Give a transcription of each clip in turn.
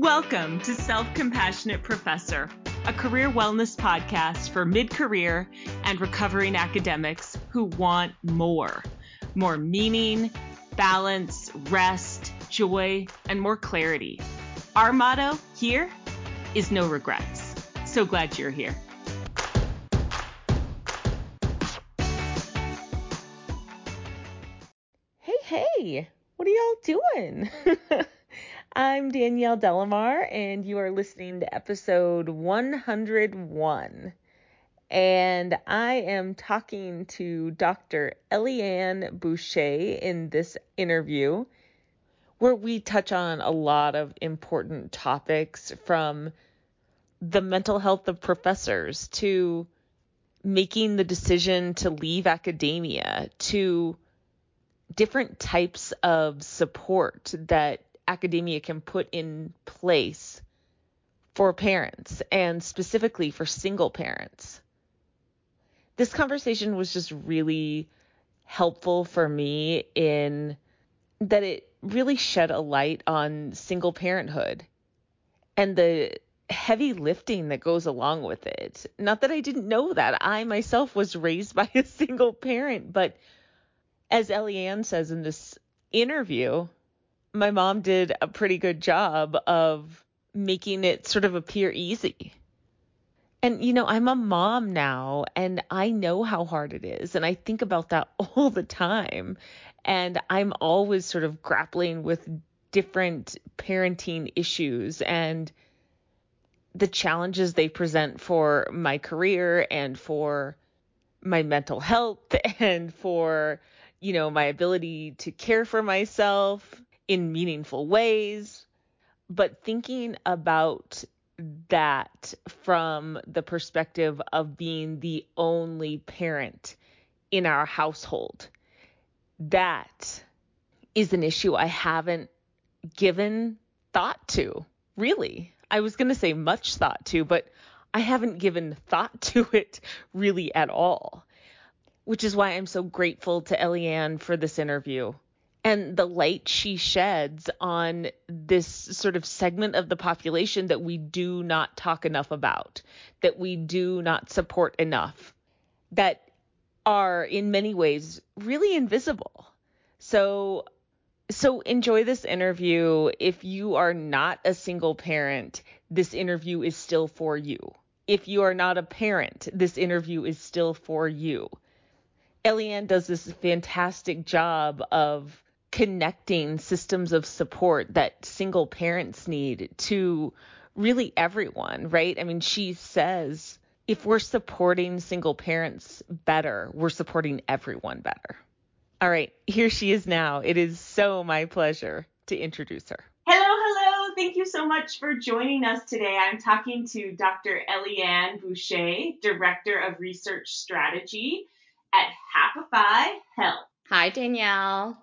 Welcome to Self Compassionate Professor, a career wellness podcast for mid career and recovering academics who want more more meaning, balance, rest, joy, and more clarity. Our motto here is no regrets. So glad you're here. Hey, hey, what are y'all doing? I'm Danielle De La Mare, and you are listening to episode 101. And I am talking to Dr. Eliane Boucher in this interview, where we touch on a lot of important topics from the mental health of professors to making the decision to leave academia to different types of support that academia can put in place for parents and specifically for single parents. This conversation was just really helpful for me in that it really shed a light on single parenthood and the heavy lifting that goes along with it. Not that I didn't know that. I myself was raised by a single parent, but as Eliane says in this interview, my mom did a pretty good job of making it sort of appear easy. And, you know, I'm a mom now and I know how hard it is. And I think about that all the time. And I'm always sort of grappling with different parenting issues and the challenges they present for my career and for my mental health and for, you know, my ability to care for myself in meaningful ways, but thinking about that from the perspective of being the only parent in our household. That is an issue I haven't given thought to, really. I was going to say much thought to, but I haven't given thought to it really at all, which is why I'm so grateful to Eliane for this interview and the light she sheds on this sort of segment of the population that we do not talk enough about, that we do not support enough, that are in many ways really invisible. So so enjoy this interview. If you are not a single parent, this interview is still for you. If you are not a parent, this interview is still for you. Eliane does this fantastic job of connecting systems of support that single parents need to really everyone, right? I mean, she says if we're supporting single parents better, we're supporting everyone better. All right, here she is now. It is so my pleasure to introduce her. Hello, hello. Thank you so much for joining us today. I'm talking to Dr. Eliane Boucher, Director of Research Strategy at Happify Health. Hi, Danielle.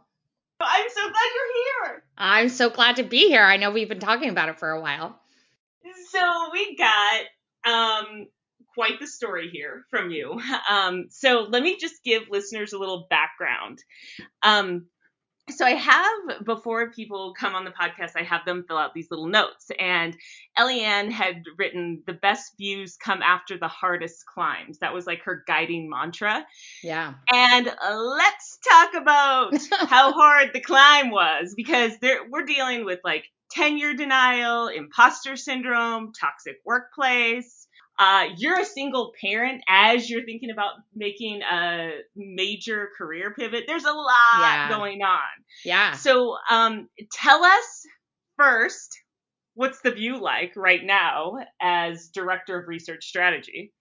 I'm so glad you're here. I'm so glad to be here. I know we've been talking about it for a while. So we got um, quite the story here from you. Um, so let me just give listeners a little background. Um, so I have before people come on the podcast, I have them fill out these little notes. And Eliane had written the best views come after the hardest climbs. That was like her guiding mantra. Yeah. And let's talk about how hard the climb was because there we're dealing with like tenure denial, imposter syndrome, toxic workplace, uh, you're a single parent as you're thinking about making a major career pivot. There's a lot yeah. going on. Yeah. So, um, tell us first, what's the view like right now as director of research strategy?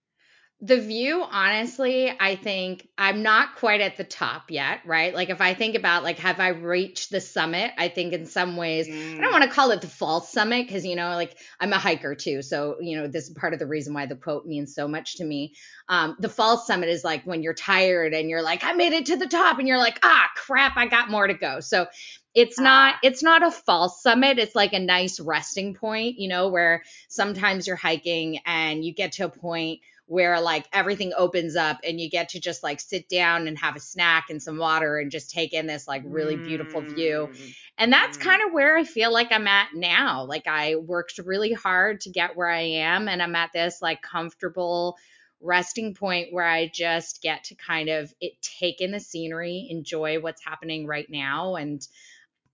The view honestly i think i'm not quite at the top yet right like if i think about like have i reached the summit i think in some ways mm. i don't mm. want to call it the false summit because you know like i'm a hiker too so you know this is part of the reason why the quote means so much to me um, the false summit is like when you're tired and you're like i made it to the top and you're like ah crap i got more to go so it's not ah. it's not a false summit it's like a nice resting point you know where sometimes you're hiking and you get to a point where like everything opens up and you get to just like sit down and have a snack and some water and just take in this like really beautiful view. Mm, And that's Mm. kind of where I feel like I'm at now. Like I worked really hard to get where I am and I'm at this like comfortable resting point where I just get to kind of it take in the scenery, enjoy what's happening right now and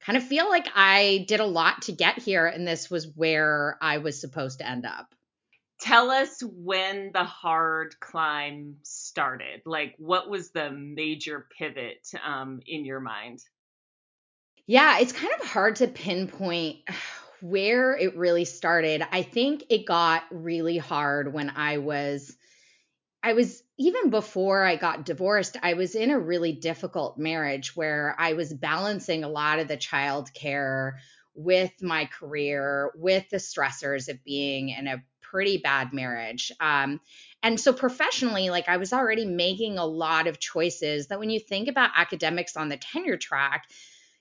kind of feel like I did a lot to get here and this was where I was supposed to end up. Tell us when the hard climb started. Like, what was the major pivot um, in your mind? Yeah, it's kind of hard to pinpoint where it really started. I think it got really hard when I was I was even before I got divorced, I was in a really difficult marriage where I was balancing a lot of the child care with my career, with the stressors of being in a pretty bad marriage. Um, and so professionally, like I was already making a lot of choices that when you think about academics on the tenure track,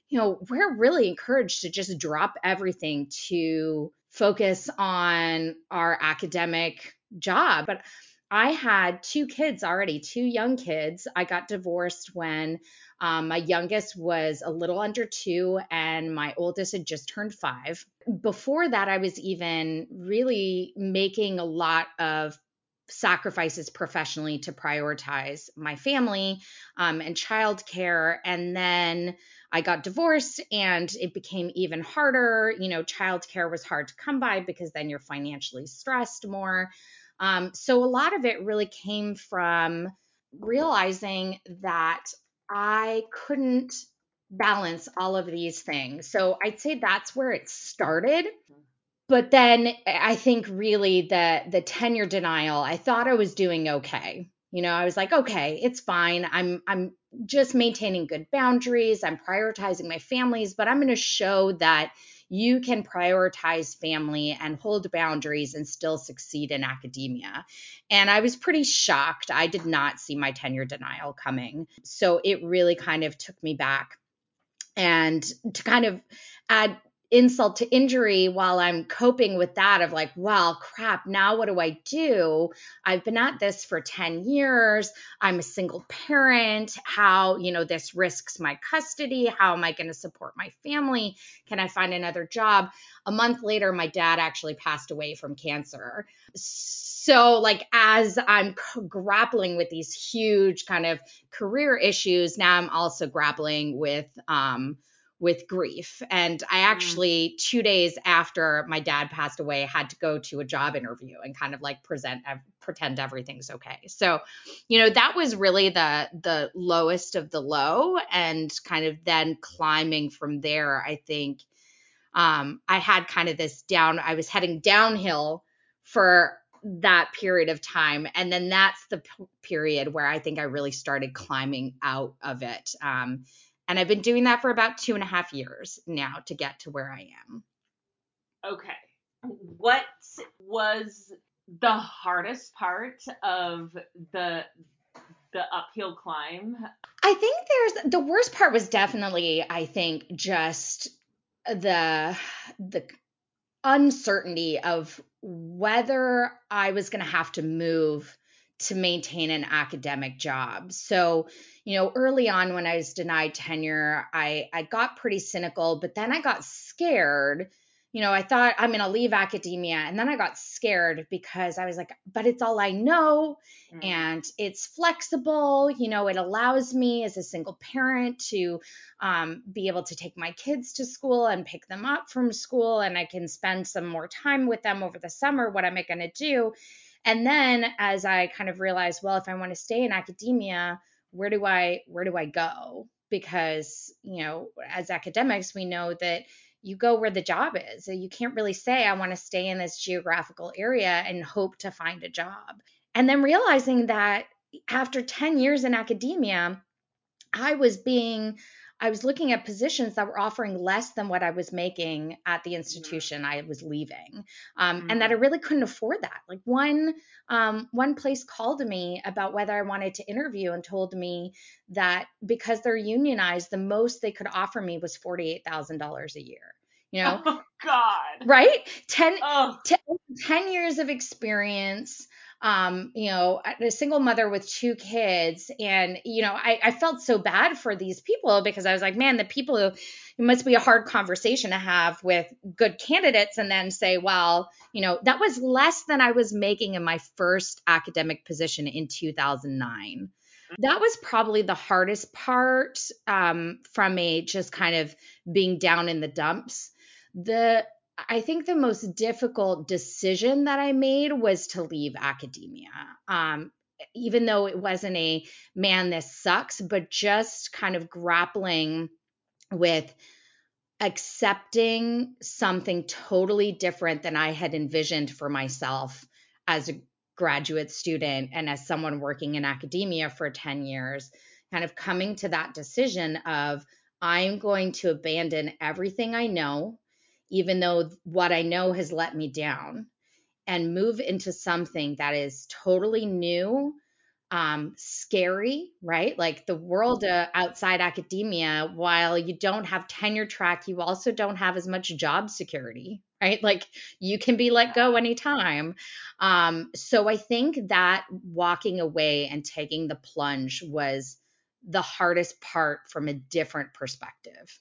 you know, we're really encouraged to just drop everything to focus on our academic job. But I had two kids already, two young kids. I got divorced when um, my youngest was a little under two and my oldest had just turned five. Before that, I was even really making a lot of sacrifices professionally to prioritize my family um, and childcare. And then I got divorced and it became even harder. You know, childcare was hard to come by because then you're financially stressed more. Um, so a lot of it really came from realizing that I couldn't balance all of these things. So I'd say that's where it started. But then I think really the the tenure denial, I thought I was doing okay. You know, I was like, okay, it's fine. I'm I'm just maintaining good boundaries. I'm prioritizing my families, but I'm going to show that you can prioritize family and hold boundaries and still succeed in academia. And I was pretty shocked. I did not see my tenure denial coming. So it really kind of took me back. And to kind of add insult to injury while I'm coping with that of like, well, crap, now what do I do? I've been at this for 10 years. I'm a single parent. How, you know, this risks my custody. How am I going to support my family? Can I find another job? A month later, my dad actually passed away from cancer. So, like, as I'm grappling with these huge kind of career issues, now I'm also grappling with, um, with grief. And I actually, mm. two days after my dad passed away, had to go to a job interview and kind of like present, pretend everything's okay. So, you know, that was really the the lowest of the low, and kind of then climbing from there. I think um, I had kind of this down. I was heading downhill for that period of time and then that's the p- period where i think i really started climbing out of it um, and I've been doing that for about two and a half years now to get to where I am. Okay. What was the hardest part of the the uphill climb? I think there's the worst part was definitely I think just the the uncertainty of whether I was going to have to move to maintain an academic job. So, you know, early on when I was denied tenure, I I got pretty cynical, but then I got scared. You know, I thought I'm going to leave academia and then I got scared because I was like, but it's all I know mm. and it's flexible, you know, it allows me as a single parent to um, be able to take my kids to school and pick them up from school and I can spend some more time with them over the summer. What am I going to do? And then as I kind of realized, well, if I want to stay in academia, where do I where do I go? Because, you know, as academics, we know that you go where the job is. So you can't really say I want to stay in this geographical area and hope to find a job. And then realizing that after 10 years in academia, I was being I was looking at positions that were offering less than what I was making at the institution mm-hmm. I was leaving, um, mm-hmm. and that I really couldn't afford that. Like one um, one place called me about whether I wanted to interview and told me that because they're unionized, the most they could offer me was forty eight thousand dollars a year. You know, oh God, right? 10, oh. 10, 10 years of experience um, you know, a single mother with two kids. And, you know, I, I felt so bad for these people because I was like, man, the people who, it must be a hard conversation to have with good candidates and then say, well, you know, that was less than I was making in my first academic position in 2009 that was probably the hardest part um, from a just kind of being down in the dumps. The I think the most difficult decision that I made was to leave academia. Um, even though it wasn't a man, this sucks, but just kind of grappling with accepting something totally different than I had envisioned for myself as a graduate student and as someone working in academia for 10 years, kind of coming to that decision of I'm going to abandon everything I know even though what I know has let me down, and move into something that is totally new, um, scary, right? Like the world uh, outside academia, while you don't have tenure track, you also don't have as much job security, right? Like you can be let go anytime. Um, so I think that walking away and taking the plunge was the hardest part from a different perspective.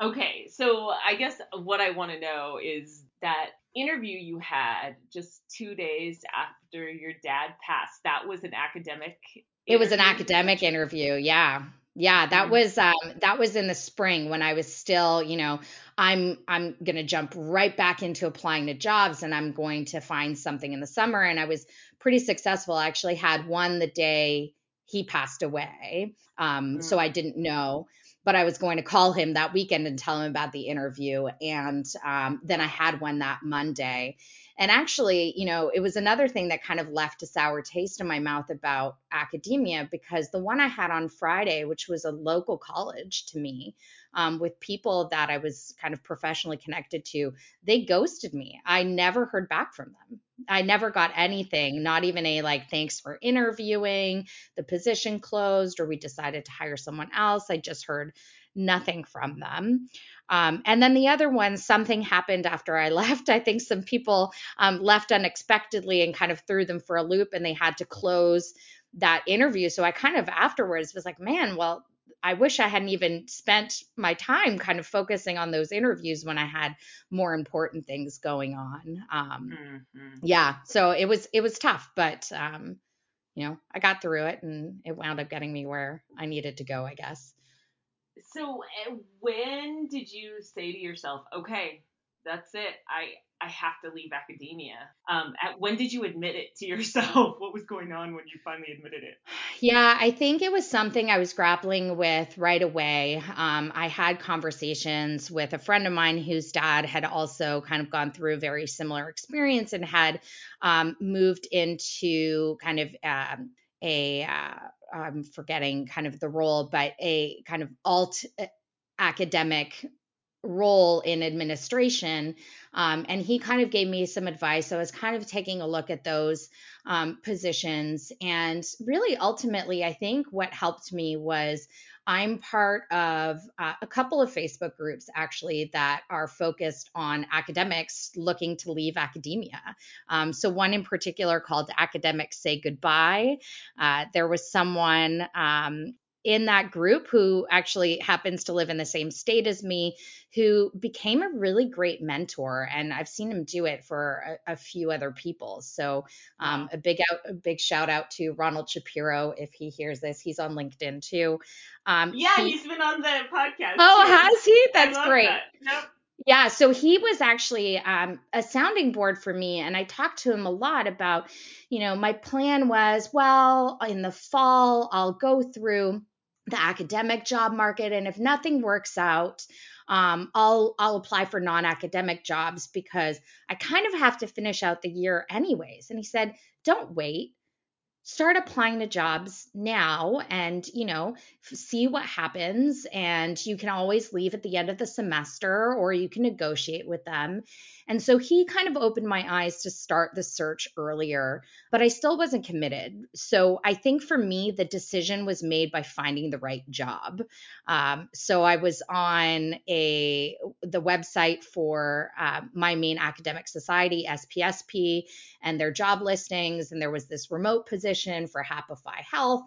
Okay, so I guess what I want to know is that interview you had just two days after your dad passed. That was an academic. It was an academic interview. Yeah. Yeah, that mm-hmm. was um that was in the spring when I was still, you know, I'm I'm going to jump right back into applying to jobs and I'm going to find something in the summer and I was pretty successful. I actually had one the day he passed away. Um mm-hmm. so I didn't know but I was going to call him that weekend and tell him about the interview. And um, then I had one that Monday. And actually, you know, it was another thing that kind of left a sour taste in my mouth about academia because the one I had on Friday, which was a local college to me, um, with people that I was kind of professionally connected to, they ghosted me. I never heard back from them. I never got anything, not even a like, thanks for interviewing, the position closed, or we decided to hire someone else. I just heard nothing from them. Um, and then the other one, something happened after I left. I think some people um, left unexpectedly and kind of threw them for a loop and they had to close that interview. So I kind of afterwards was like, man, well, I wish I hadn't even spent my time kind of focusing on those interviews when I had more important things going on. Um, mm-hmm. Yeah, so it was it was tough, but um, you know I got through it, and it wound up getting me where I needed to go, I guess. So eh, when did you say to yourself, okay, that's it. I I have to leave academia. Um, at, when did you admit it to yourself? What was going on when you finally admitted it? Yeah, I think it was something I was grappling with right away. Um, I had conversations with a friend of mine whose dad had also kind of gone through a very similar experience and had um, moved into kind of um, a uh, I'm forgetting kind of the role, but a kind of alt uh, academic role in administration. Um, and he kind of gave me some advice. So I was kind of taking a look at those um, positions. And really, ultimately, I think what helped me was I'm part of uh, a couple of Facebook groups actually that are focused on academics looking to leave academia. Um, so, one in particular called Academics Say Goodbye. Uh, there was someone um, in that group who actually happens to live in the same state as me who became a really great mentor and i've seen him do it for a, a few other people so um, a big out a big shout out to ronald shapiro if he hears this he's on linkedin too um, yeah he, has been on the podcast oh too. has he that's great that. Yep. Yeah, so he was actually um, a sounding board for me, and I talked to him a lot about, you know, my plan was, well, in the fall, I'll go through the academic job market and if nothing works out um, I'll I'll apply for non-academic jobs because I kind of have to finish out the year anyways. And he said, "Don't wait. Start applying to jobs now and, you know, see what happens and you can always leave at the end of the semester or you can negotiate with them." And so he kind of opened my eyes to start the search earlier, but I still wasn't committed. So I think for me, the decision was made by finding the right job. Um, so I was on a the website for uh, my main academic society, SPSP, and their job listings, and there was this remote position for Happify Health.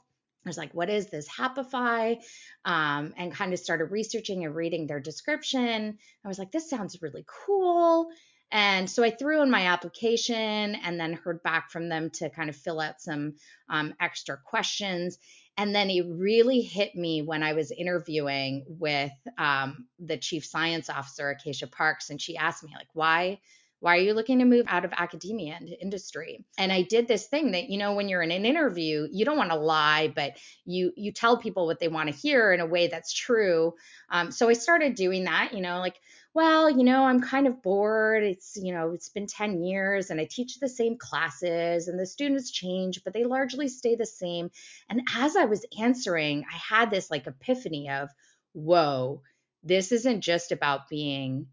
I was like, what is this Happify? Um, and kind of started researching and reading their description. I was like, this sounds really cool. And so I threw in my application and then heard back from them to kind of fill out some um, extra questions. And then it really hit me when I was interviewing with um, the chief science officer, Acacia Parks, and she asked me, like, why why are you looking to move out of academia into industry? And I did this thing that, you know, when you're in an interview, you don't want to lie, but you you tell people what they want to hear in a way that's true. Um, so I started doing that, you know, like, well, you know, I'm kind of bored. It's, you know, it's been 10 years and I teach the same classes and the students change, but they largely stay the same. And as I was answering, I had this like epiphany of, whoa, this isn't just about being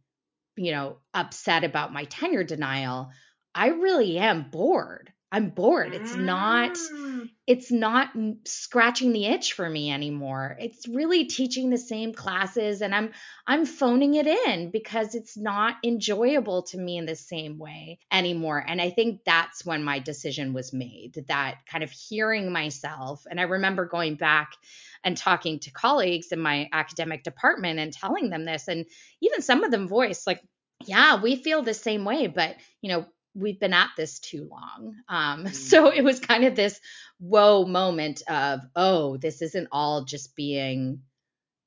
you know, upset about my tenure denial, I really am bored. I'm bored. It's not mm. It's not scratching the itch for me anymore. It's really teaching the same classes and I'm I'm phoning it in because it's not enjoyable to me in the same way anymore. And I think that's when my decision was made. That kind of hearing myself and I remember going back and talking to colleagues in my academic department and telling them this and even some of them voiced like yeah we feel the same way but you know we've been at this too long um mm-hmm. so it was kind of this whoa moment of oh this isn't all just being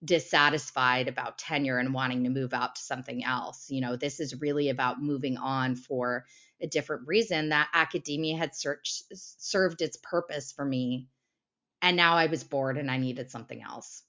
dissatisfied about tenure and wanting to move out to something else you know this is really about moving on for a different reason that academia had searched, served its purpose for me and now I was bored and I needed something else.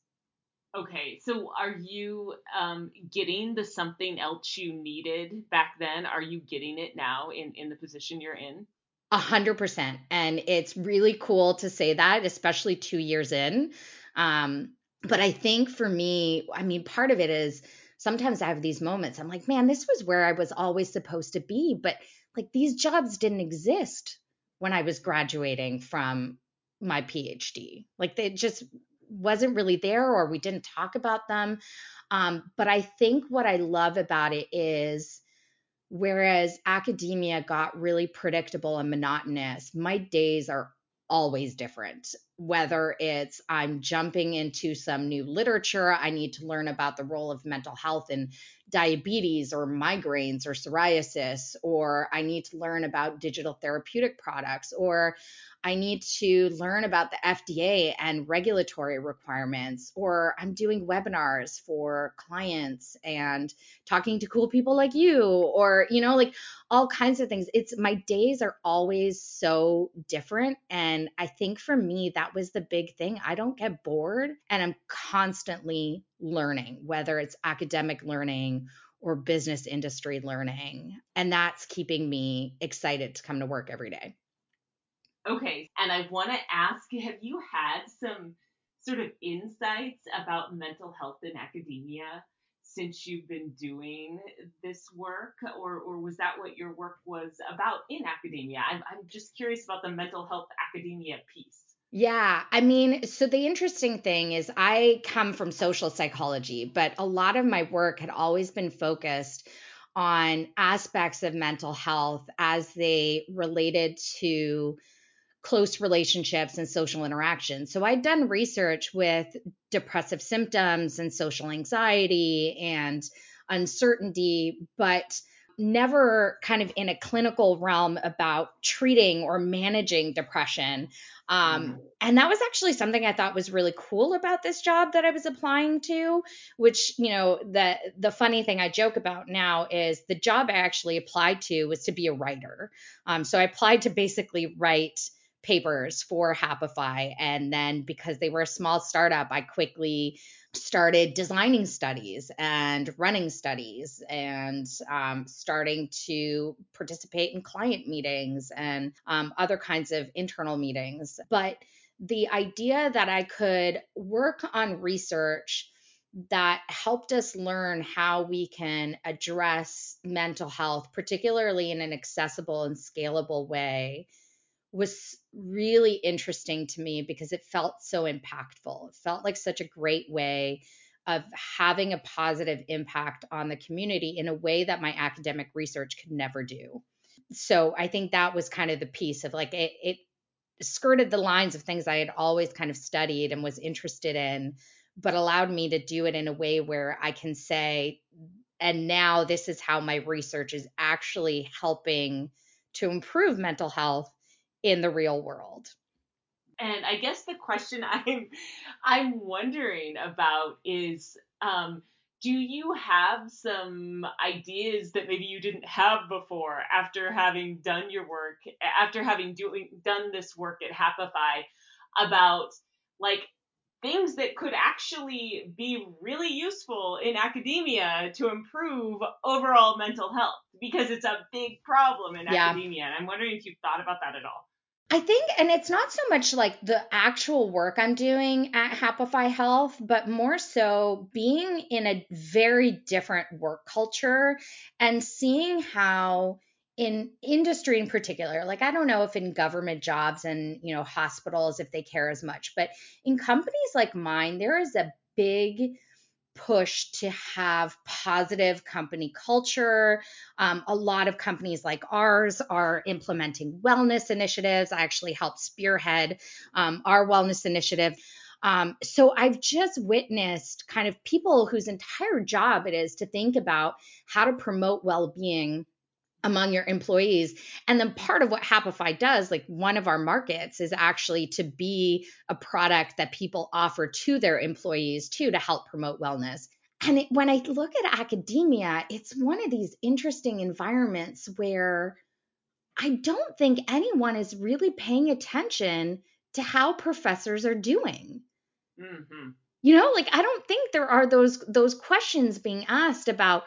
Okay, so are you um, getting the something else you needed back then? Are you getting it now in in the position you're in? A hundred percent, and it's really cool to say that, especially two years in. Um, but I think for me, I mean, part of it is sometimes I have these moments. I'm like, man, this was where I was always supposed to be, but like these jobs didn't exist when I was graduating from my PhD. Like they just wasn't really there or we didn't talk about them. Um, but I think what I love about it is whereas academia got really predictable and monotonous, my days are always different. Whether it's I'm jumping into some new literature, I need to learn about the role of mental health in diabetes or migraines or psoriasis, or I need to learn about digital therapeutic products, or I need to learn about the FDA and regulatory requirements, or I'm doing webinars for clients and talking to cool people like you, or, you know, like all kinds of things. It's my days are always so different. And I think for me, that was the big thing. I don't get bored and I'm constantly learning, whether it's academic learning or business industry learning. And that's keeping me excited to come to work every day. Okay, and I want to ask have you had some sort of insights about mental health in academia since you've been doing this work, or, or was that what your work was about in academia? I'm, I'm just curious about the mental health academia piece. Yeah, I mean, so the interesting thing is I come from social psychology, but a lot of my work had always been focused on aspects of mental health as they related to close relationships and social interaction. So I'd done research with depressive symptoms and social anxiety and uncertainty, but never kind of in a clinical realm about treating or managing depression. Um, mm. And that was actually something I thought was really cool about this job that I was applying to. Which you know, the the funny thing I joke about now is the job I actually applied to was to be a writer. Um, so I applied to basically write papers for Happify. And then because they were a small startup, I quickly started designing studies and running studies and um, starting to participate in client meetings and um, other kinds of internal meetings. But the idea that I could work on research that helped us learn how we can address mental health, particularly in an accessible and scalable way, was really interesting to me because it felt so impactful. It felt like such a great way of having a positive impact on the community in a way that my academic research could never do. So I think that was kind of the piece of like it, it skirted the lines of things I had always kind of studied and was interested in, but allowed me to do it in a way where I can say, and now this is how my research is actually helping to improve mental health in the real world. And I guess the question I'm I'm wondering about is um, do you have some ideas that maybe you didn't have before after having done your work after having doing done this work at Happify about like things that could actually be really useful in academia to improve overall mental health because it's a big problem in yeah. academia and I'm wondering if you've thought about that at all. I think, and it's not so much like the actual work I'm doing at Happify Health, but more so being in a very different work culture and seeing how in industry in particular like i don't know if in government jobs and you know hospitals if they care as much but in companies like mine there is a big push to have positive company culture. Um, a lot of companies like ours are implementing wellness initiatives. I actually helped spearhead um, our wellness initiative. Um, so I've just witnessed kind of people whose entire job it is to think about how to promote well being among your employees. And then part of what Happify does, like one of our markets, is actually to be a product that people offer to their employees too to help promote wellness. And it, when I look at academia, it's one of these interesting environments where I don't think anyone is really paying attention to how professors are doing. Mm-hmm. You know, like I don't think there are those those questions being asked about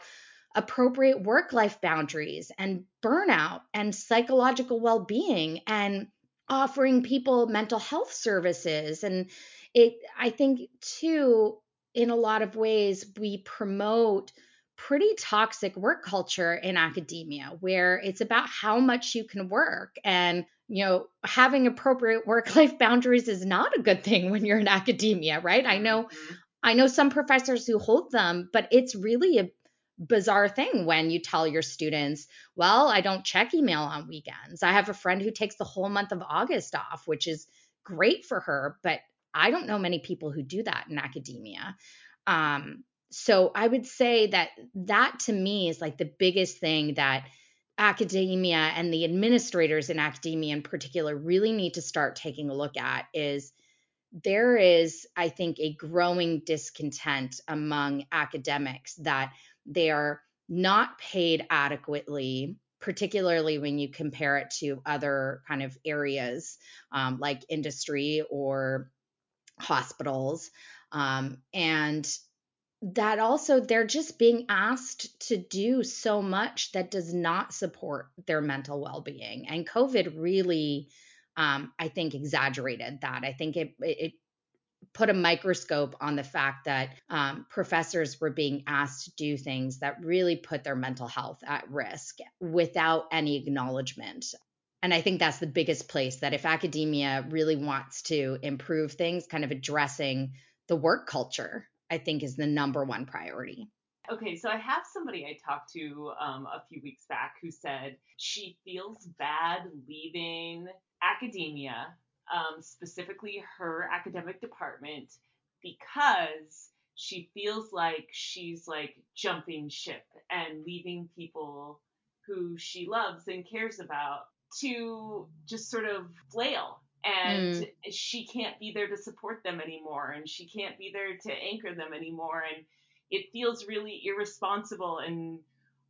appropriate work life boundaries and burnout and psychological well being and offering people mental health services. And it, I think, too, in a lot of ways, we promote pretty toxic work culture in academia where it's about how much you can work and you know having appropriate work life boundaries is not a good thing when you're in academia right i know mm-hmm. i know some professors who hold them but it's really a bizarre thing when you tell your students, well, I don't check email on weekends. I have a friend who takes the whole month of August off, which is great for her, but I don't know many people who do that in academia. Um, so I would say that that to me is like the biggest thing that academia and the administrators in academia in particular really need to start taking a look at is there is, I think, a growing discontent among academics that they are not paid adequately, particularly when you compare it to other kind of areas um, like industry or hospitals. Um, and that also they're just being asked to do so much that does not support their mental well-being and covid really um, i think exaggerated that i think it, it put a microscope on the fact that um, professors were being asked to do things that really put their mental health at risk without any acknowledgement. And I think that's the biggest place that if academia really wants to improve things, kind of addressing the work culture, I think is the number one priority. Okay, so I have somebody I talked to um, a few weeks back who said she feels bad leaving academia um, specifically her academic department, because she feels like she's like jumping ship and leaving people who she loves and cares about to just sort of flail and mm. she can't be there to support them anymore and she can't be there to anchor them anymore and it feels really irresponsible and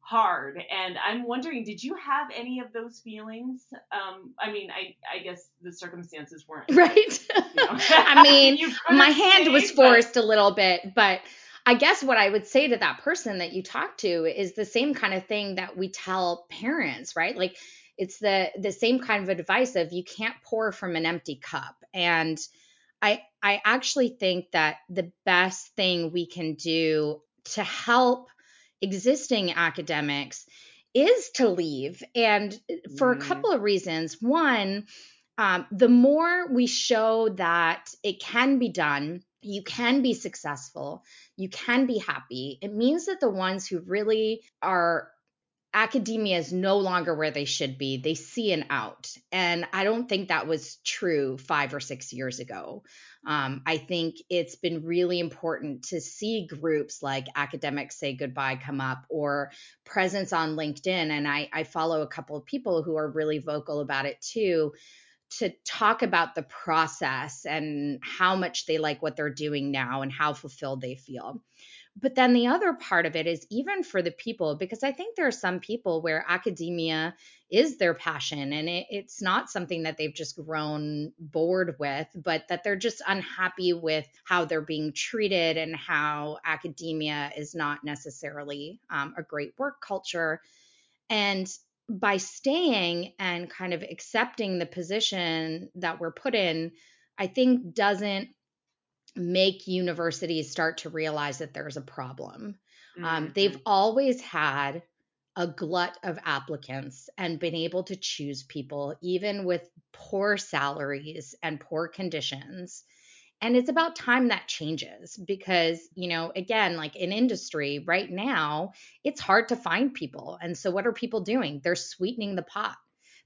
hard. And I'm wondering, did you have any of those feelings? Um, I mean, I, I guess the circumstances weren't right. You know, I mean, my hand say, was forced but... a little bit, but I guess what I would say to that person that you talk to is the same kind of thing that we tell parents, right? Like it's the the same kind of advice of you can't pour from an empty cup and I I actually think that the best thing we can do to help existing academics is to leave and for mm. a couple of reasons. One, um, the more we show that it can be done, you can be successful, you can be happy, it means that the ones who really are academia is no longer where they should be. They see an out. And I don't think that was true five or six years ago. Um, I think it's been really important to see groups like Academics Say Goodbye come up or presence on LinkedIn. And I, I follow a couple of people who are really vocal about it too to talk about the process and how much they like what they're doing now and how fulfilled they feel. But then the other part of it is even for the people, because I think there are some people where academia is their passion and it, it's not something that they've just grown bored with, but that they're just unhappy with how they're being treated and how academia is not necessarily um, a great work culture. And by staying and kind of accepting the position that we're put in, I think doesn't make universities start to realize that there's a problem. Um, mm-hmm. Um, they've always had a glut of applicants and been able to choose people, even with poor salaries and poor conditions. And it's about time that changes because, you know, again, like in industry right now, it's hard to find people. And so, what are people doing? They're sweetening the pot.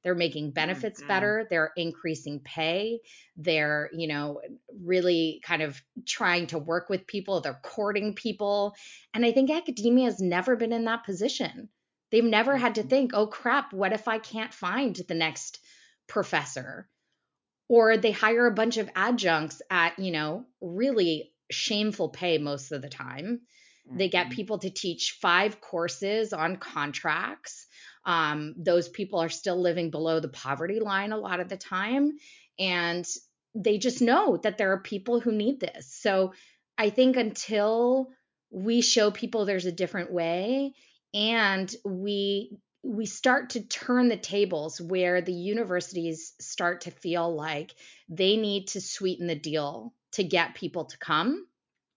They're making benefits mm-hmm. better. They're increasing pay. They're, you know, really kind of trying to work with people. They're courting people. And I think academia has never been in that position. They've never had to mm-hmm. think, oh crap, what if I can't find the next professor? Or they hire a bunch of adjuncts at, you know, really shameful pay most of the time. They get mm-hmm. people to teach five courses on contracts. Um, those people are still living below the poverty line a lot of the time. And they just know that there are people who need this. So I think until we show people there's a different way and we we start to turn the tables where the universities start to feel like they need to sweeten the deal to get people to come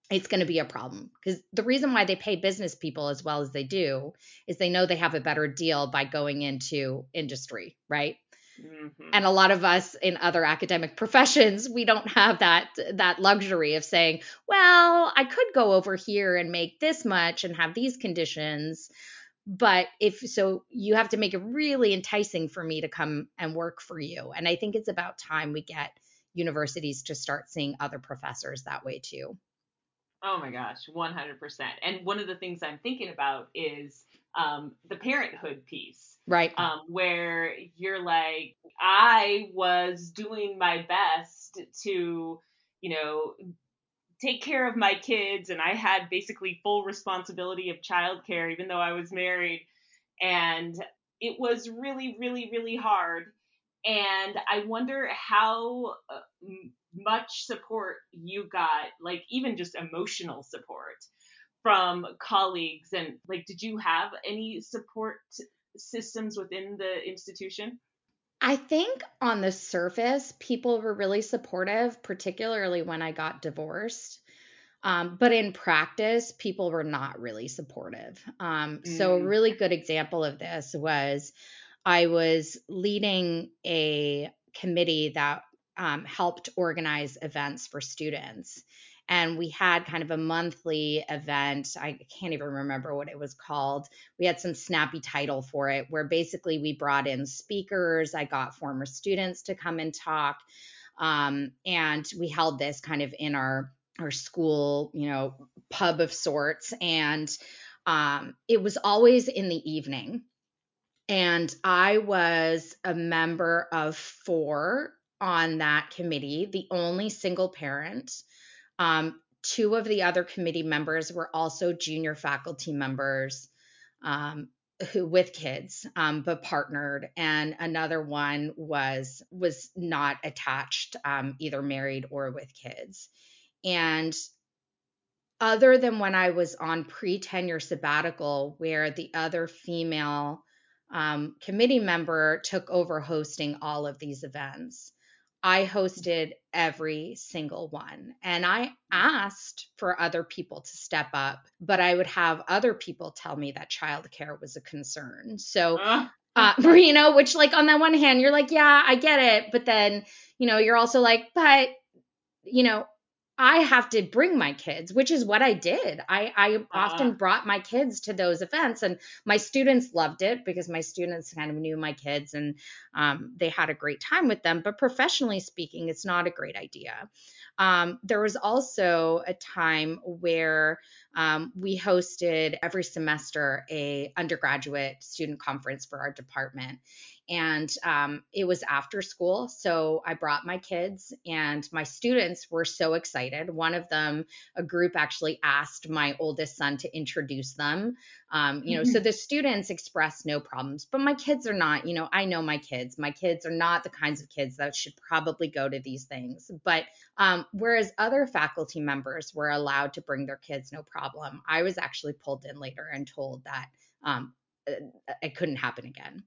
it's going to be a problem because the reason why they pay business people as well as they do is they know they have a better deal by going into industry, right? Mm-hmm. And a lot of us in other academic professions, we don't have that that luxury of saying, well, I could go over here and make this much and have these conditions, but if so you have to make it really enticing for me to come and work for you. And I think it's about time we get universities to start seeing other professors that way too. Oh my gosh, 100%. And one of the things I'm thinking about is um, the parenthood piece. Right. Um, where you're like, I was doing my best to, you know, take care of my kids, and I had basically full responsibility of childcare, even though I was married. And it was really, really, really hard. And I wonder how uh, much support you got, like even just emotional support from colleagues. And like, did you have any support systems within the institution? I think on the surface, people were really supportive, particularly when I got divorced. Um, but in practice, people were not really supportive. Um, mm. So, a mm. really good example of this was I was leading a committee that um, helped organize events for students. And we had kind of a monthly event. I can't even remember what it was called. We had some snappy title for it, where basically we brought in speakers. I got former students to come and talk. Um, and we held this kind of in our our school, you know, pub of sorts. And um, it was always in the evening. And I was a member of four on that committee, the only single parent. Um, two of the other committee members were also junior faculty members um, who with kids, um, but partnered, and another one was was not attached, um, either married or with kids. And other than when I was on pre tenure sabbatical, where the other female um, committee member took over hosting all of these events. I hosted every single one. And I asked for other people to step up, but I would have other people tell me that childcare was a concern. So, uh, uh you know, which, like, on that one hand, you're like, yeah, I get it. But then, you know, you're also like, but, you know, I have to bring my kids, which is what I did. I, I uh, often brought my kids to those events, and my students loved it because my students kind of knew my kids and um, they had a great time with them. But professionally speaking, it's not a great idea. Um, there was also a time where um, we hosted every semester a undergraduate student conference for our department and um, it was after school so i brought my kids and my students were so excited one of them a group actually asked my oldest son to introduce them um, you know mm-hmm. so the students expressed no problems but my kids are not you know i know my kids my kids are not the kinds of kids that should probably go to these things but um, whereas other faculty members were allowed to bring their kids no problem i was actually pulled in later and told that um, it couldn't happen again.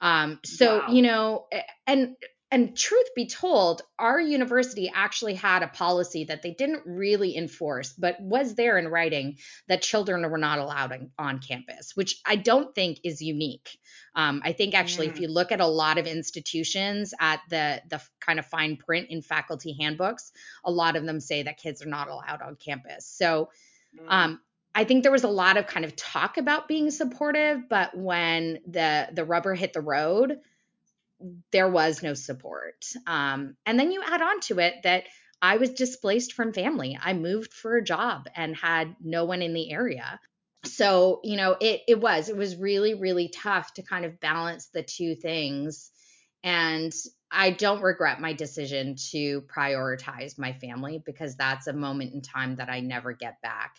Um, so wow. you know, and and truth be told, our university actually had a policy that they didn't really enforce, but was there in writing that children were not allowed on, on campus, which I don't think is unique. Um, I think actually, mm. if you look at a lot of institutions at the the kind of fine print in faculty handbooks, a lot of them say that kids are not allowed on campus. So mm. um, I think there was a lot of kind of talk about being supportive, but when the the rubber hit the road, there was no support. Um, and then you add on to it that I was displaced from family. I moved for a job and had no one in the area. So, you know, it it was it was really really tough to kind of balance the two things. And I don't regret my decision to prioritize my family because that's a moment in time that I never get back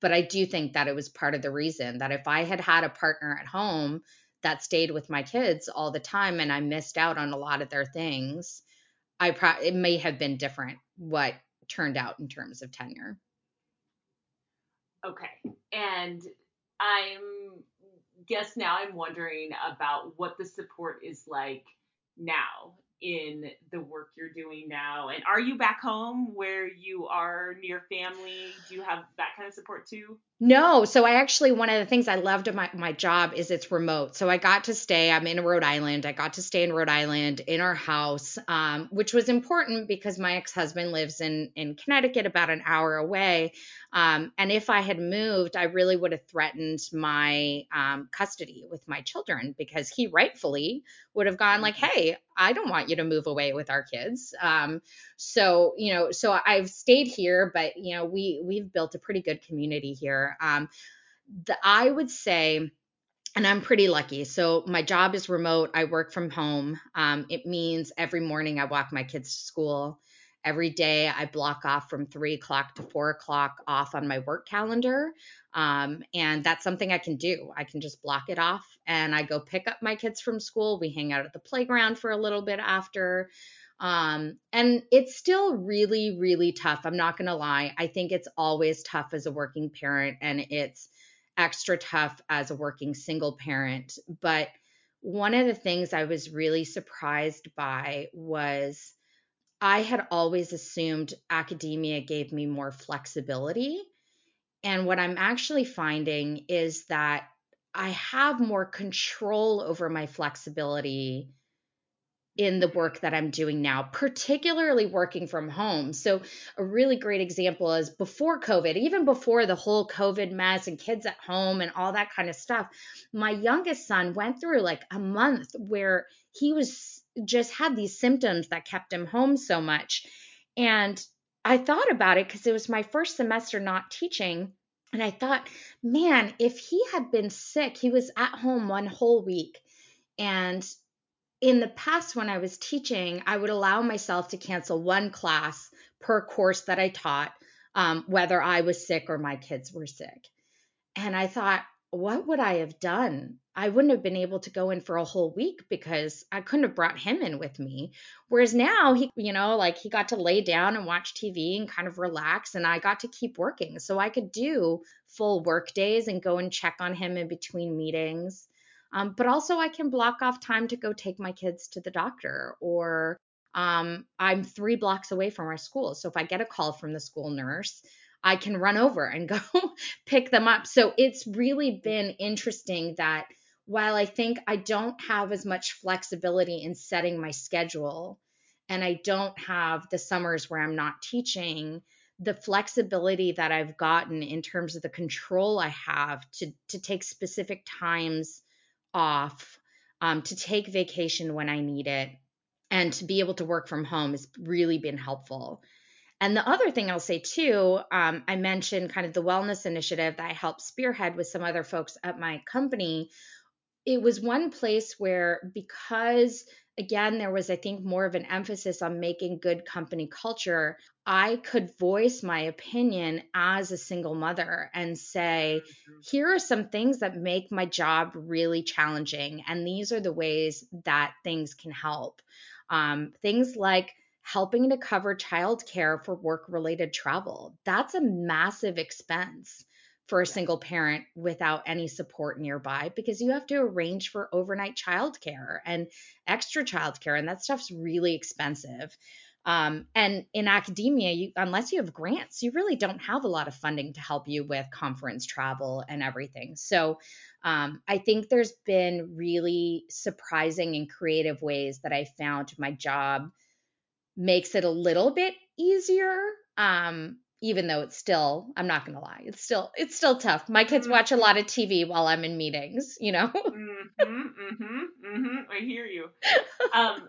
but I do think that it was part of the reason that if I had had a partner at home that stayed with my kids all the time and I missed out on a lot of their things, I pro- it may have been different what turned out in terms of tenure. Okay. And I'm guess now I'm wondering about what the support is like now in the work you're doing now? And are you back home where you are near family? Do you have that kind of support too? No. So I actually one of the things I loved about my, my job is it's remote. So I got to stay, I'm in Rhode Island. I got to stay in Rhode Island in our house, um, which was important because my ex-husband lives in in Connecticut about an hour away. Um, and if I had moved, I really would have threatened my um, custody with my children because he rightfully would have gone like, mm-hmm. "Hey, I don't want you to move away with our kids." Um, so you know, so I've stayed here, but you know, we we've built a pretty good community here. Um, the I would say and I'm pretty lucky. So my job is remote. I work from home. Um, it means every morning I walk my kids to school. Every day I block off from three o'clock to four o'clock off on my work calendar. Um, and that's something I can do. I can just block it off and I go pick up my kids from school. We hang out at the playground for a little bit after. Um, and it's still really, really tough. I'm not going to lie. I think it's always tough as a working parent and it's extra tough as a working single parent. But one of the things I was really surprised by was I had always assumed academia gave me more flexibility. And what I'm actually finding is that I have more control over my flexibility in the work that I'm doing now, particularly working from home. So, a really great example is before COVID, even before the whole COVID mess and kids at home and all that kind of stuff, my youngest son went through like a month where he was just had these symptoms that kept him home so much. And I thought about it because it was my first semester not teaching. And I thought, man, if he had been sick, he was at home one whole week. And in the past, when I was teaching, I would allow myself to cancel one class per course that I taught, um, whether I was sick or my kids were sick. And I thought, what would I have done? I wouldn't have been able to go in for a whole week because I couldn't have brought him in with me. Whereas now he, you know, like he got to lay down and watch TV and kind of relax, and I got to keep working. So I could do full work days and go and check on him in between meetings. Um, but also, I can block off time to go take my kids to the doctor or um, I'm three blocks away from our school. So if I get a call from the school nurse, I can run over and go pick them up. So it's really been interesting that while I think I don't have as much flexibility in setting my schedule and I don't have the summers where I'm not teaching, the flexibility that I've gotten in terms of the control I have to to take specific times off, um, to take vacation when I need it, and to be able to work from home has really been helpful. And the other thing I'll say too, um, I mentioned kind of the wellness initiative that I helped spearhead with some other folks at my company. It was one place where, because again, there was, I think, more of an emphasis on making good company culture, I could voice my opinion as a single mother and say, mm-hmm. here are some things that make my job really challenging. And these are the ways that things can help. Um, things like helping to cover childcare for work related travel. That's a massive expense for a single parent without any support nearby because you have to arrange for overnight childcare and extra childcare, and that stuff's really expensive. Um, and in academia, you, unless you have grants, you really don't have a lot of funding to help you with conference travel and everything. So um, I think there's been really surprising and creative ways that I found my job makes it a little bit easier. Um, even though it's still, I'm not gonna lie, it's still it's still tough. My kids mm-hmm. watch a lot of TV while I'm in meetings, you know. mm-hmm, mm-hmm, mm-hmm. I hear you. Um,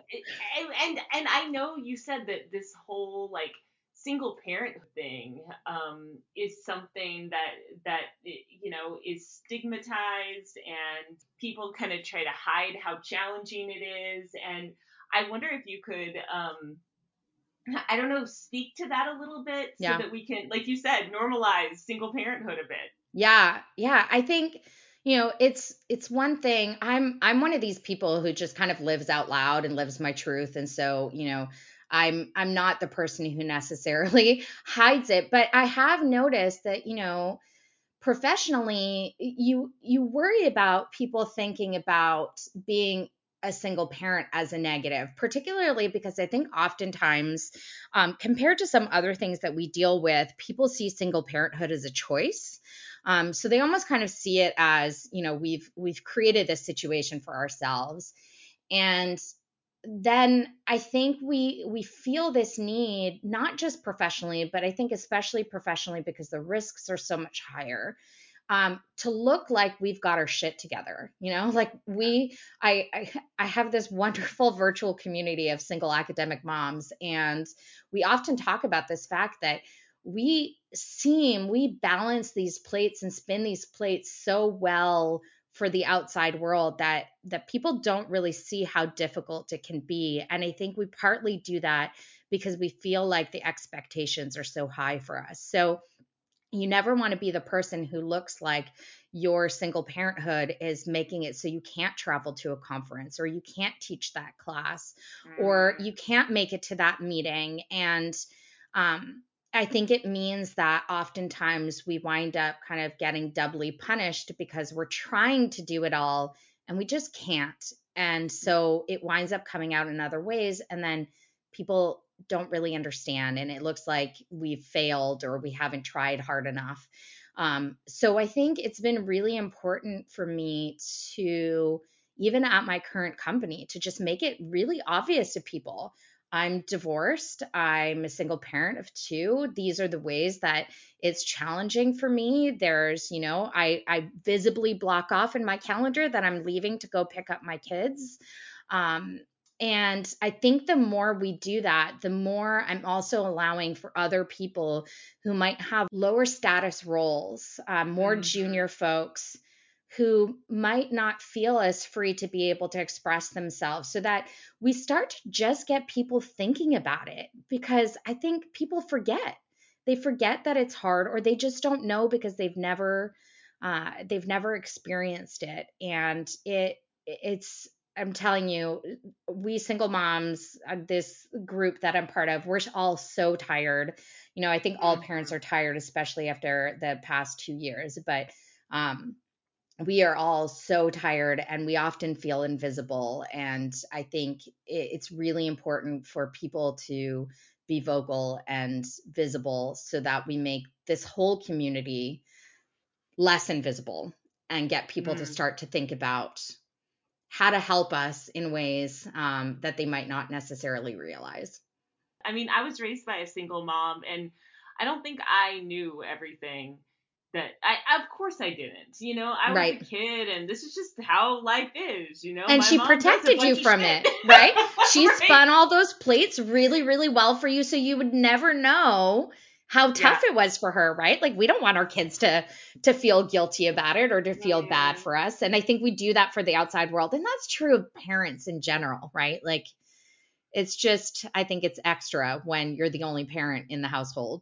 and, and and I know you said that this whole like single parent thing um, is something that that you know is stigmatized and people kind of try to hide how challenging it is and I wonder if you could um, I don't know, speak to that a little bit so yeah. that we can, like you said, normalize single parenthood a bit. Yeah, yeah. I think you know it's it's one thing i'm i'm one of these people who just kind of lives out loud and lives my truth and so you know i'm i'm not the person who necessarily hides it but i have noticed that you know professionally you you worry about people thinking about being a single parent as a negative, particularly because I think oftentimes, um, compared to some other things that we deal with, people see single parenthood as a choice. Um, so they almost kind of see it as, you know, we've we've created this situation for ourselves, and then I think we we feel this need not just professionally, but I think especially professionally because the risks are so much higher um, to look like we've got our shit together. You know, like we, I, I, I have this wonderful virtual community of single academic moms, and we often talk about this fact that we seem we balance these plates and spin these plates so well for the outside world that that people don't really see how difficult it can be and i think we partly do that because we feel like the expectations are so high for us so you never want to be the person who looks like your single parenthood is making it so you can't travel to a conference or you can't teach that class mm. or you can't make it to that meeting. And um, i think it means that oftentimes we wind up kind of getting doubly punished because we're trying to do it all and we just can't. And so it winds up coming out in other ways. And then people don't really understand and it looks like we've failed or we haven't tried hard enough. Um, so I think it's been really important for me to, even at my current company, to just make it really obvious to people. I'm divorced. I'm a single parent of two. These are the ways that it's challenging for me. There's, you know, I, I visibly block off in my calendar that I'm leaving to go pick up my kids. Um, and I think the more we do that, the more I'm also allowing for other people who might have lower status roles, um, more mm-hmm. junior folks who might not feel as free to be able to express themselves so that we start to just get people thinking about it because I think people forget. They forget that it's hard or they just don't know because they've never uh, they've never experienced it and it it's I'm telling you, we single moms, uh, this group that I'm part of, we're all so tired. You know, I think all mm-hmm. parents are tired, especially after the past two years. But um, we are all so tired and we often feel invisible. And I think it's really important for people to be vocal and visible so that we make this whole community less invisible and get people mm. to start to think about how to help us in ways um, that they might not necessarily realize. I mean, I was raised by a single mom, and I don't think I knew everything that I of course I didn't. You know, I was right. a kid and this is just how life is, you know. And My she protected you from it, right? She right. spun all those plates really, really well for you so you would never know how tough yeah. it was for her, right? Like we don't want our kids to to feel guilty about it or to feel mm. bad for us. And I think we do that for the outside world. And that's true of parents in general, right? Like it's just I think it's extra when you're the only parent in the household.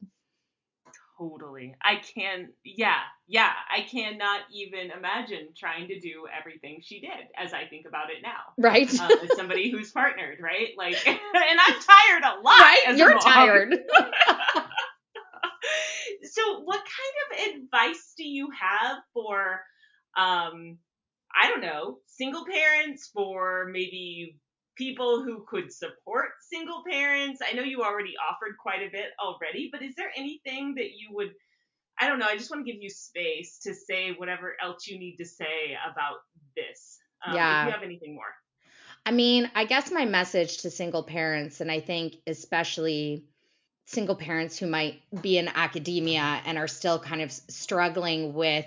Totally. I can, yeah, yeah. I cannot even imagine trying to do everything she did as I think about it now. Right. Um, as somebody who's partnered, right? Like, and I'm tired a lot. Right. You're tired. so, what kind of advice do you have for, um, I don't know, single parents, for maybe people who could support single parents? I know you already offered quite a bit already, but is there anything that you would I don't know, I just want to give you space to say whatever else you need to say about this. Um, yeah. If you have anything more. I mean, I guess my message to single parents, and I think especially single parents who might be in academia and are still kind of struggling with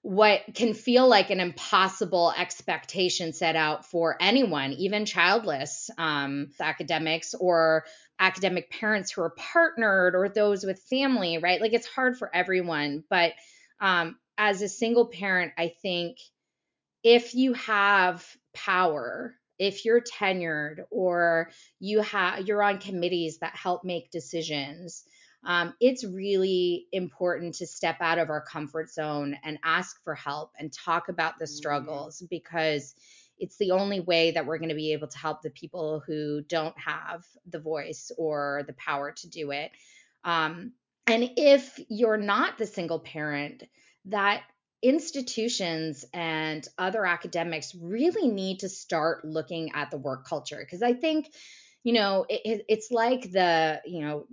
what can feel like an impossible expectation set out for anyone, even childless um, academics or academic parents who are partnered or those with family, right? Like it's hard for everyone. But um, as a single parent, I think if you have power, if you're tenured or you have you're on committees that help make decisions, um, it's really important to step out of our comfort zone and ask for help and talk about the mm-hmm. struggles mm-hmm. because it's the only way that we're going to be able to help the people who don't have the voice or the power to do it. Um, and if you're not the single parent, that institutions and other academics really need to start looking at the work culture. Because I think you know it, it's like the you know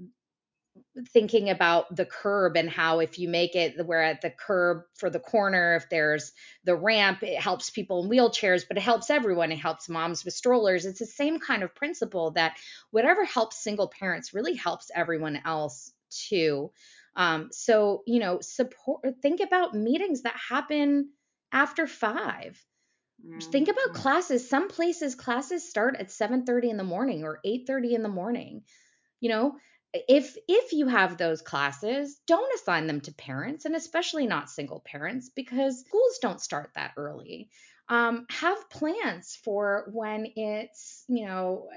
thinking about the curb and how if you make it where at the curb for the corner if there's the ramp it helps people in wheelchairs but it helps everyone. It helps moms with strollers. It's the same kind of principle that whatever helps single parents really helps everyone else too um, so you know support think about meetings that happen after five mm-hmm. think about mm-hmm. classes some places classes start at 7.30 in the morning or 8.30 in the morning you know if if you have those classes don't assign them to parents and especially not single parents because schools don't start that early um, have plans for when it's you know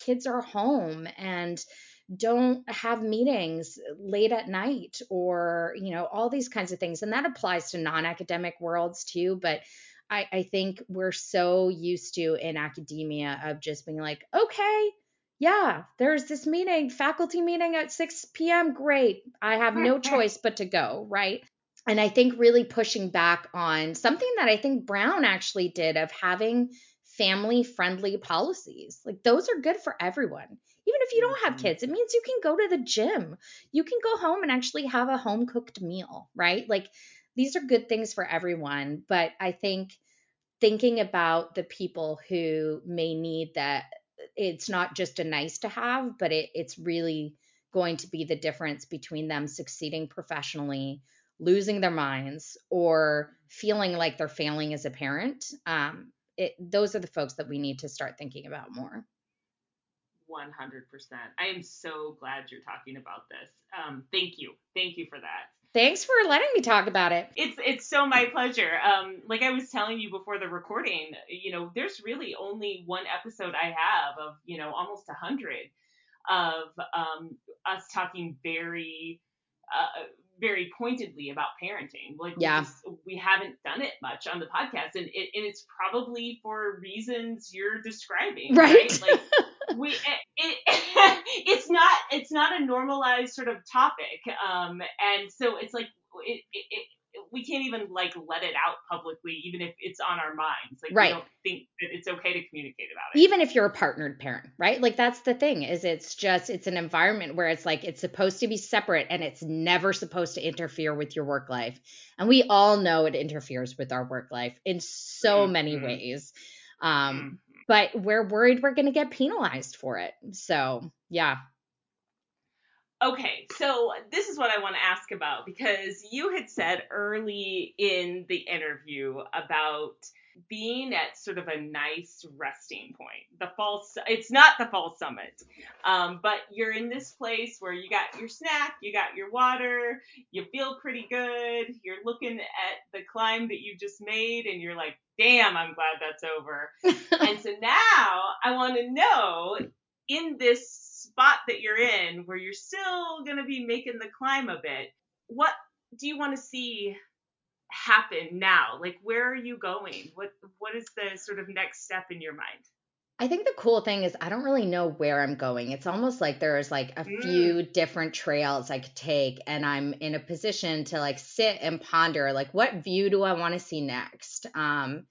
kids are home and don't have meetings late at night or you know all these kinds of things and that applies to non-academic worlds too but I, I think we're so used to in academia of just being like okay yeah, there's this meeting, faculty meeting at 6 p.m. Great. I have no choice but to go, right? And I think really pushing back on something that I think Brown actually did of having family friendly policies. Like those are good for everyone. Even if you don't have mm-hmm. kids, it means you can go to the gym. You can go home and actually have a home cooked meal, right? Like these are good things for everyone. But I think thinking about the people who may need that it's not just a nice to have, but it, it's really going to be the difference between them succeeding professionally, losing their minds, or feeling like they're failing as a parent. Um, it, those are the folks that we need to start thinking about more. 100%. I am so glad you're talking about this. Um, thank you. Thank you for that. Thanks for letting me talk about it. It's it's so my pleasure. Um, like I was telling you before the recording, you know, there's really only one episode I have of you know almost a hundred of um, us talking very uh, very pointedly about parenting. Like we yeah. just we haven't done it much on the podcast, and it, and it's probably for reasons you're describing, right? right? Like we it, it it's not it's not a normalized sort of topic, um, and so it's like it, it, it we can't even like let it out publicly, even if it's on our minds. Like Right. we don't think that it's okay to communicate about it. even if you're a partnered parent right like that's the thing is it's just it's an environment where it's like it's supposed to be separate and it's never supposed to interfere with your work life and we all know it interferes with our work life in so many Mhm. ways um Mhm. But we're worried we're going to get penalized for it. So yeah. Okay, so this is what I want to ask about because you had said early in the interview about being at sort of a nice resting point. The false, it's not the false summit, um, but you're in this place where you got your snack, you got your water, you feel pretty good. You're looking at the climb that you just made, and you're like, "Damn, I'm glad that's over." and so now I want to know in this spot that you're in where you're still going to be making the climb a bit, what do you want to see happen now? Like where are you going? What what is the sort of next step in your mind? I think the cool thing is I don't really know where I'm going. It's almost like there's like a Mm. few different trails I could take and I'm in a position to like sit and ponder like what view do I want to see next? Um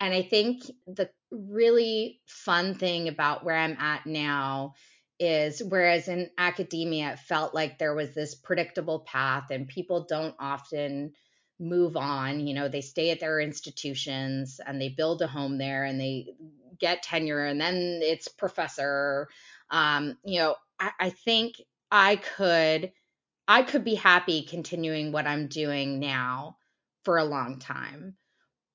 and I think the really fun thing about where I'm at now is whereas in academia it felt like there was this predictable path and people don't often move on, you know, they stay at their institutions and they build a home there and they get tenure and then it's professor. Um you know I, I think i could i could be happy continuing what i'm doing now for a long time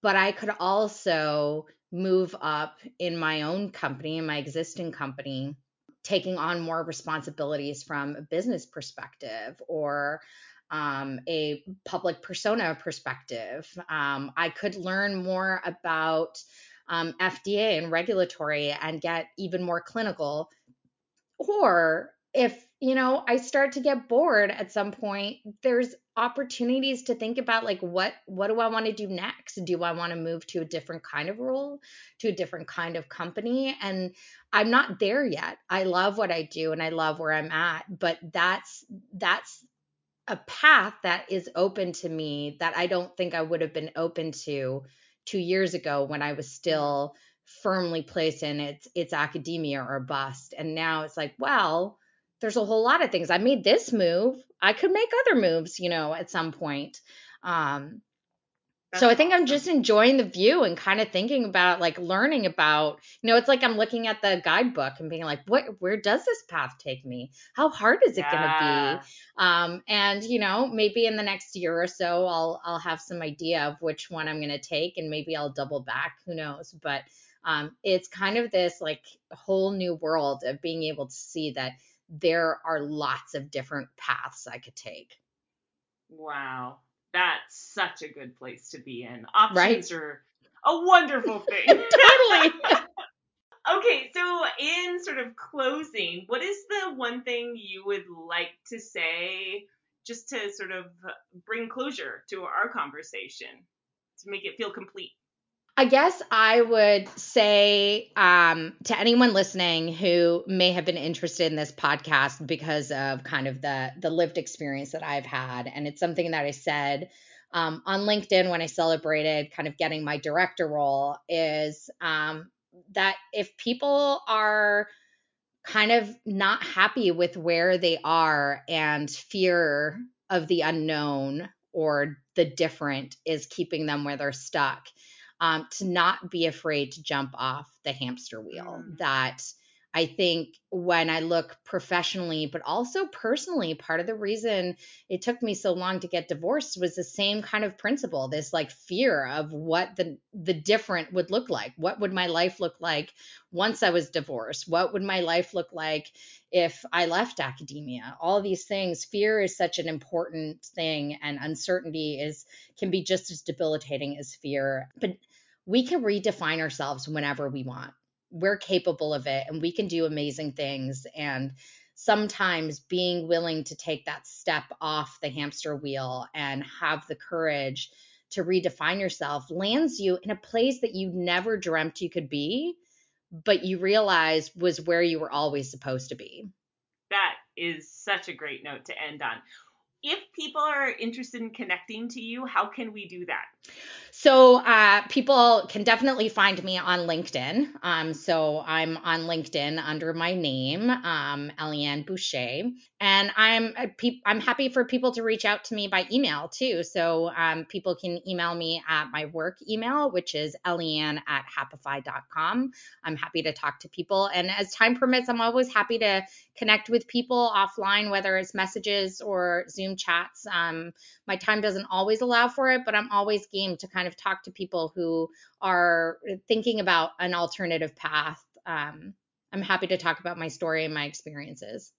but i could also move up in my own company in my existing company taking on more responsibilities from a business perspective or um, a public persona perspective um, i could learn more about um, FDA and regulatory and get even more clinical. Or if, you know, I start to get bored at some point, there's opportunities to think about like what what do I want to do next? Do I want to move to a different kind of role, to a different kind of company? And I'm not there yet. I love what I do and I love where I'm at, but that's that's a path that is open to me that I don't think I would have been open to two years ago when I was still firmly placed in it's it's academia or bust. And now it's like, well, there's a whole lot of things. I made this move. I could make other moves, you know, at some point. Um, so I That's think I'm just enjoying the view and kind of thinking about like learning about, you know, it's like I'm looking at the guidebook and being like, what where does this path take me? How hard is it going to be? Um, and you know, maybe in the next year or so, I'll I'll have some idea of which one I'm going to take, and maybe I'll double back. Who knows? But um, it's kind of this like whole new world of being able to see that there are lots of different paths I could take. Wow. That's such a good place to be in. Right. Options are a wonderful thing. totally. Okay, so in sort of closing, what is the one thing you would like to say just to sort of bring closure to our conversation to make it feel complete? I guess I would say um, to anyone listening who may have been interested in this podcast because of kind of the the lived experience that I've had, and it's something that I said um, on LinkedIn when I celebrated kind of getting my director role, is um, that if people are kind of not happy with where they are and fear of the unknown or the different is keeping them where they're stuck um, to not be afraid to jump off the hamster wheel. Mm. That I think when I look professionally, but also personally, part of the reason it took me so long to get divorced was the same kind of principle this like fear of what the the different would look like. What would my life look like once i was divorced? What would my life look like if i left academia? All these things. Fear is such an important thing and uncertainty is can be just as debilitating as fear. But we can redefine ourselves whenever we want we're capable of it and we can do amazing things and sometimes being willing to take that step off the hamster wheel and have the courage to redefine yourself lands you in a place that you never dreamt you could be but you realize was where you were always supposed to be That is such a great note to end on. if people are interested in connecting to you, how can we do that? So uh, people can definitely find me on LinkedIn. Um, so I'm on LinkedIn under my name, um, Eliane Boucher, and I'm uh, I'm happy for people to reach out to me by email too. So um, people can email me at my work email, which is Eliane at happify.com. I'm happy to talk to people, and as time permits, I'm always happy to connect with people offline, whether it's messages or Zoom chats. Um, my time doesn't always allow for it, but I'm always game to kind of talk to people who are thinking about an alternative path. Um, I'm happy to talk about my story and my experiences.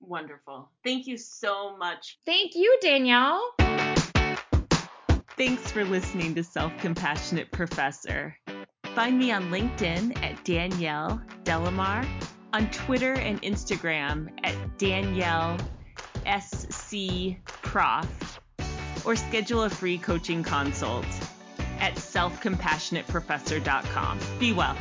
Wonderful. Thank you so much. Thank you, Danielle. Thanks for listening to Self Compassionate Professor. Find me on LinkedIn at Danielle De La Mare, on Twitter and Instagram at Danielle SC Prof, or schedule a free coaching consult at selfcompassionateprofessor.com. Be well.